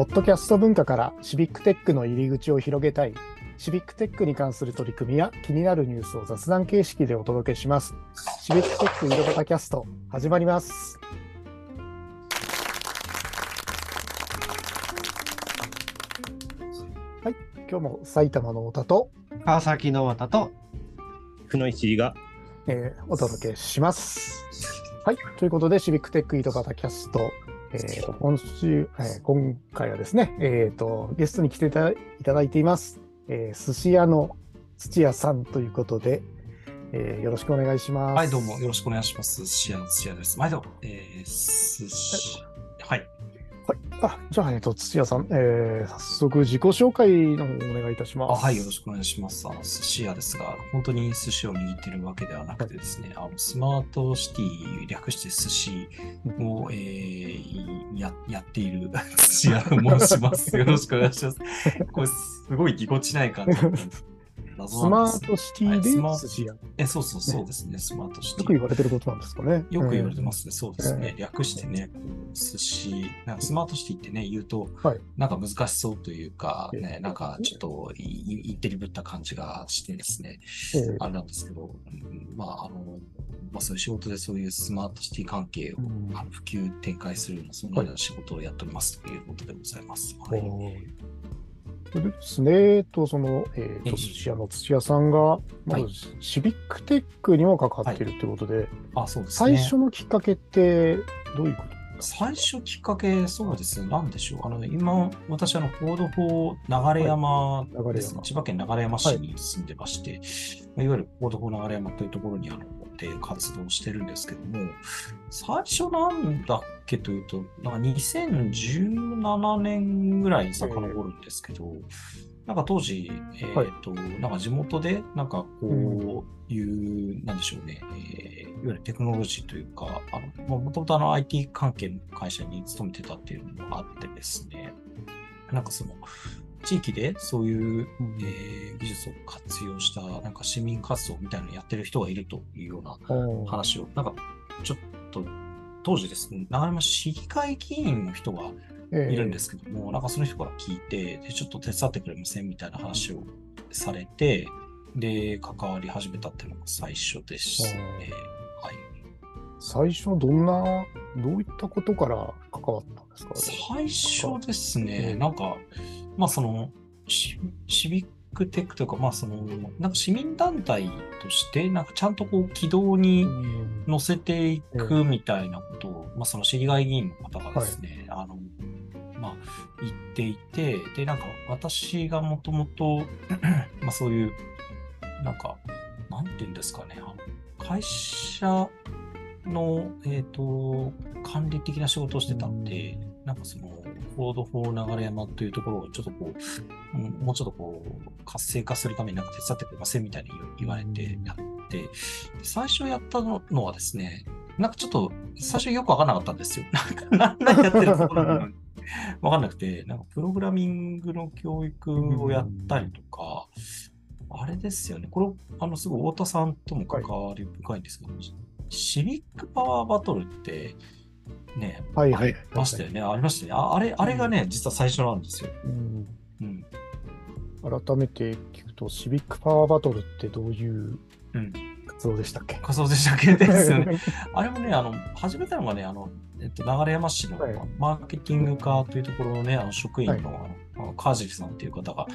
ポッドキャスト文化からシビックテックの入り口を広げたい、シビックテックに関する取り組みや気になるニュースを雑談形式でお届けします。シビックテック井戸端キャスト、始まります。はい、今日も埼玉の太田と、川崎の渡と、くのいちが、えーお届けします。はい、ということで、シビックテック井戸端キャスト、えーと今週、えー今回はですね、えーと、ゲストに来ていたいただいています。えー寿司屋の土屋さんということで、えーよろしくお願いします。はい、どうもよろしくお願いします。寿司屋の寿司屋です。毎度、えー、寿司、はい。はい、あじゃあ、えーと、土屋さん、えー早速自己紹介の方お願いいたしあます。はい、よろしくお願いします。あの、寿司屋ですが、本当に寿司を握ってるわけではなくてですね、あのスマートシティ、略して寿司を、えーややっている 寿司屋と申します。よろしくお願いします。これ、すごいぎこちない感じ。スマートシティではいスマー寿司屋、よえ、そうそうそうですね、スマートシティ。く言われてることなんですかね。よく言われてますね。そうですえね。略してね、寿司、なんかスマートシティってね、言うと、はい。なんか難しそうというか、ええ。ね、なんかちょっといい言ってりぶった感じがしてですね、えーあれなんですけど、うんまあ、あの、まあ、そういう仕事でそういうスマートシティ関係をうん。あの普及展開するような、そのような仕事をやっておりますということでございます。はい。でですね、と、その、えっと、え。え寿司屋の土屋さんが、まずはい。シビックテックにも関わっているということで、あ、そうですね。最初のきっかけってどういうこと最初きっかけ、そうですね、なんでしょう。あの、今、私、あの、コード4流山です、はい千葉県流山市に住んでまして、い、わゆるコード4流山というところにあの、で活動してるんですけども、最初なんだっけというと、なんか2017年ぐらいに遡るんですけど、なんか当時、えっ、はいと、なんか地元で、なんかこういう、なんでしょうね、えーいわゆるテクノロジーというか、あの、もともとあの IT 関係の会社に勤めてたっていうのもあってですね、なんかその、地域でそういう、うん。えー技術を活用した、なんか市民活動みたいなのをやってる人がいるというような話を、なんかちょっと、当時ですね、流山市議会議員の人がいるんですけども、なんかその人から聞いて、で、ちょっと手伝ってくれませんみたいな話をされて、で、関わり始めたっていうのが最初ですね。はい。最初、どんな、どういったことから関わったんですか？最初ですうね、んなんか、まあその、シシビックテックというか、まあその、なんか市民団体として、なんかちゃんとこう軌道にうん。乗せていくみたいなことを、まあその市議会議員の方がですね、あの、まあ言っていて、で、なんか私がもともと、まあそういう、なんか、なんていうんですかね、あの会社の、えっ、と、管理的な仕事をしてたんで、なんかその、コード4流山というところをちょっとこう、うんもうちょっとこう、活性化するためになんか手伝ってくれませんみたいに言われてやって、で最初やったのはですね、なんかちょっと最初よくわかんなかったんですよ。なんか、なん何やってるところなのに わかんなくて、なんかプログラミングの教育をやったりとか、あれですよね。これ、あの、すごい太田さんとも関わり深いんですけど、シビックパワーバトルって、ね、はいはい。ありましたよね。ありましたね。ああれ、あれがね、実は最初なんですよ。うんうん。改めて聞くと、シビックパワーバトルってどういううん。活動でしたっけ？仮想でしたっけ？ですよね。あれもね、あの、始めたのがね、あの、えっと、流山市のはい。マーケティング課というところのね、あの職員の,、はい。川尻さんっていう方が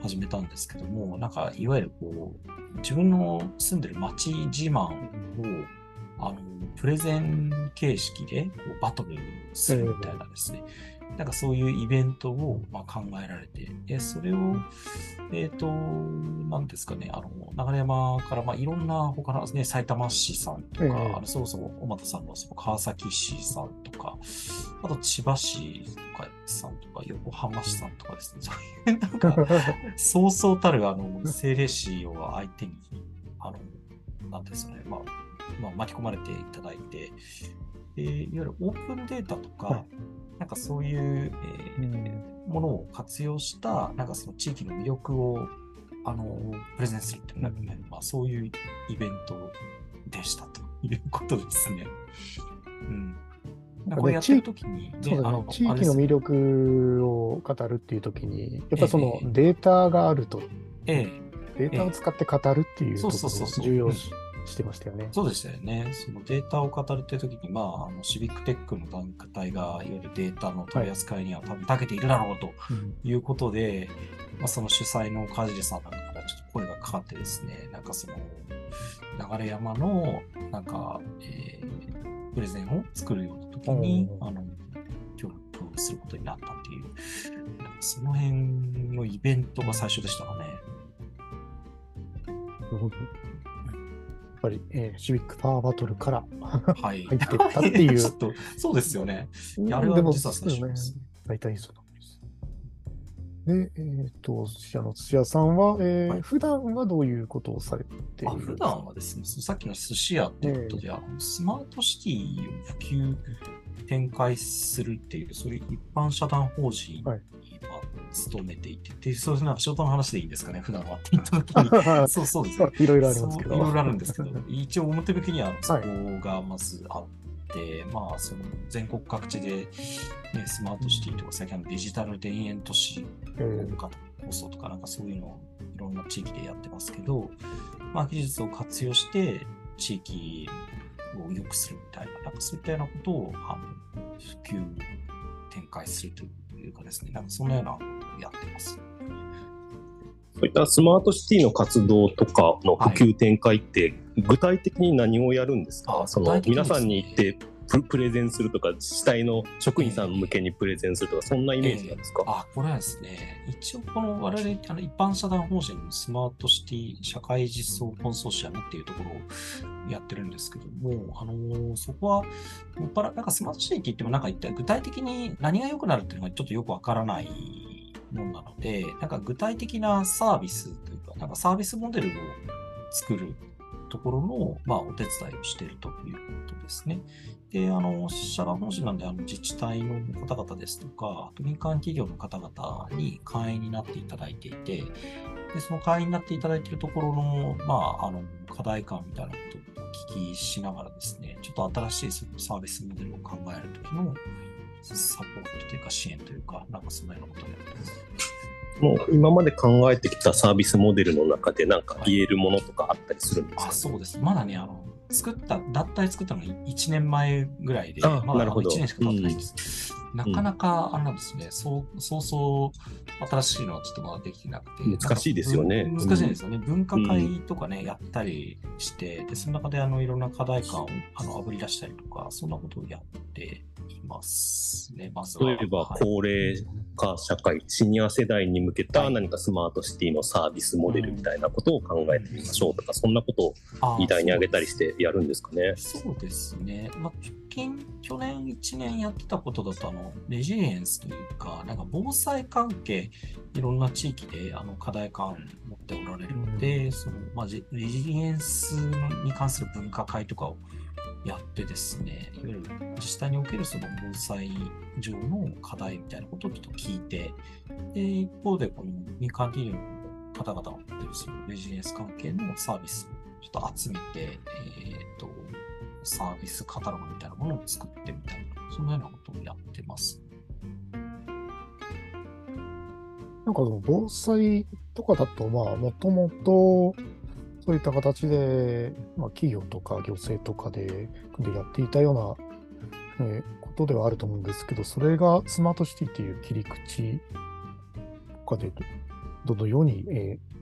始めたんですけども、なんか、いわゆるこう、自分の住んでる町自慢を、あの、プレゼン形式でバトルするみたいなですね、なんかそういうイベントを、まあ、考えられて、でそれを、えっ、と、なんですかね、あの、流山から、まあ、いろんな他のね、埼玉市さんとか、ええ。あのそもそも、小俣さんのその川崎市さんとか、あと千葉市とかさんとか、横浜市さんとかですね、そういう、なんか、そうそうたる、あの、政令市を相手に、あの、なんですかね、まあ、まあ、巻き込まれていただいて、でいわゆるオープンデータとか、はい。なんかそういう、えーうん。ものを活用した、なんかその地域の魅力を、あの、プレゼンするっていうね、まあそういうイベントでしたということですね。うん。なんかねこれやってる時に、そうだね。地域の魅力を語るっていう時に、やっぱそのええ。データがあると、ええ、データを使って語るっていうところそうそうそうそう。を重要視してましたよね。そうでしたよね。そのデータを語るって時に、まあ、あのシビックテックの団体が、いわゆるデータの取り扱いには多分長けているだろうとうんいうことで、まあ、その主催の梶地さんなんかからちょっと声がかかってですね、なんかその、流山の、なんか、えープレゼンを作るような時に、うんあの、協力することになったっていう、なんかその辺のイベントが最初でしたかね。なるほどぱり、えーシビックパワーバトルからはい。入ってったっていう ちょっと、そうですよね。あれはでも実は最初です。大体そうなんです。で、えっ、と、寿司屋の寿司屋さんは、えーはい普段はどういうことをされている？あ普段はですね、さっきの寿司屋っていうことで、あのスマートシティを普及展開するっていう、そういう一般社団法人にはい今勤めていて、で、そういうなんか仕事の話でいいんですかね、普段はって言った時に。そうそうです ね。いろいろありますけど。いろいろあるんですけど、一応表向きにはそこがまずあって、まあ、その全国各地で、ね、スマートシティとか、最近のデジタル田園都市とか放送とかなんかそういうのをいろんな地域でやってますけど、まあ、技術を活用して地域を良くするみたいな、なんかそういったようなことをあの普及展開するというかですね、なんかそんなようなことをやってます。そういったスマートシティの活動とかの普及展開って、具体的に何をやるんですか、あその皆さんに行ってプレゼンするとか、自治体の職員さん向けにプレゼンするとか、そんなイメージなんですか、あ、これはですね、一応この我々あの一般社団法人のスマートシティ社会実装コンソーシアムっていうところをやってるんですけども、あのーそこは、もっぱらなんかスマートシティって言ってもなんか一体具体的に何が良くなるっていうのがちょっとよくわからないものなので、なんか具体的なサービスというか、なんかサービスモデルを作るところの、まあ、お手伝いをしているということですね。で、あの、社団法人なんで、あの、自治体の方々ですとか、あと民間企業の方々に会員になっていただいていて、で、その会員になっていただいているところの、まあ、あの、課題感みたいなことをお聞きしながらですね、ちょっと新しいサービスモデルを考えるときのサポートというか支援というか、なんかそんなようなことをやってます。もう今まで考えてきたサービスモデルの中で、なんか言えるものとかあったりするんですか、あ、そうです。まだね、あの、作った、脱退作ったのが1年前ぐらいで、あまだなるほど1年しか経ってないんです。なかなか、あれなんですね、そう、そうそう、新しいのはちょっとまだできてなくて。難しいですよね難しいんですよね。分科会とかね、やったりして、で、その中で、あの、いろんな課題感を、あの、あぶり出したりとか、そんなことをやっていますね、まずは。例えばはい高齢化社会、シニア世代に向けたはい何かスマートシティのサービスモデルみたいなことを考えてみましょうとか、そんなことをあ議題に挙げたりしてやるんですかね。そうですね。まあ、直近、去年1年やってたことだと、あの、レジリエンスというか、なんか防災関係、いろんな地域であの課題感を持っておられるので、その、まあ、ジレジリエンスに関する分科会とかをやってですね、いわゆる自治体におけるその防災上の課題みたいなことをちょっと聞いて、で、一方で、この民間企業の方々が持ってるそのレジリエンス関係のサービスをちょっと集めて、えサービスカタログみたいなものを作ってみたいな、そんなようなことをやってます。なんかその防災とかだと、まあ、もともと、そういった形で、まあ、企業とか行政とかで、でやっていたような、えーことではあると思うんですけど、それがスマートシティっていう切り口とかで、どのように、えー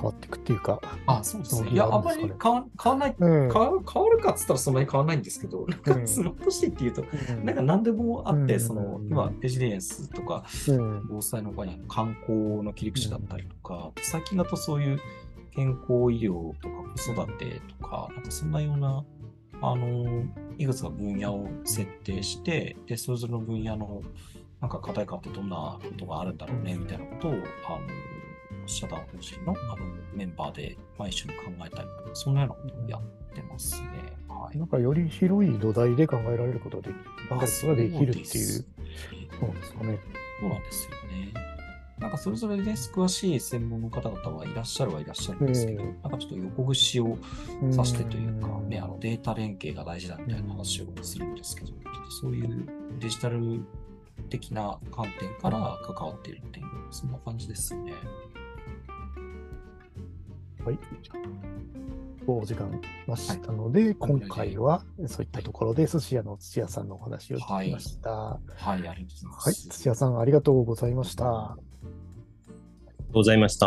変わっていくっていうか、あ、そうですね。いや、あんまり変わ変わらない、うん。変わる変わるかっつったらそんなに変わらないんですけど、なん。うんかスマートシティっていうと、うん。なんか何でもあって、うん。その、今、レジリエンスとか、うん。防災の他に観光の切り口だったりとか、最近だとそういう健康医療とか子育てとか、なんかそんなような、あの、いくつか分野を設定して、で、それぞれの分野の、なんか課題感ってどんなことがあるんだろうね、みたいなことを、あの、社団法人のあのメンバーで、まあ、一緒に考えたりとか、そんなようなことをやってますね。はい。なんかより広い土台で考えられることができ考えることができるっていうそそうですかね。そうなんですよね。なんかそれぞれで詳しい専門の方々はいらっしゃるはいらっしゃるんですけど、えなんかちょっと横串を刺してというか、うんね、あのデータ連携が大事だみたいな話をするんですけど、そういうデジタル的な観点から関わっているっていう、そんな感じですね。はい。お時間来ましたので、今回はそういったところで寿司屋の土屋さんのお話を聞きました。ははい、ありがとうございい、ます。土屋さんありがとうございました。ありがとうございました。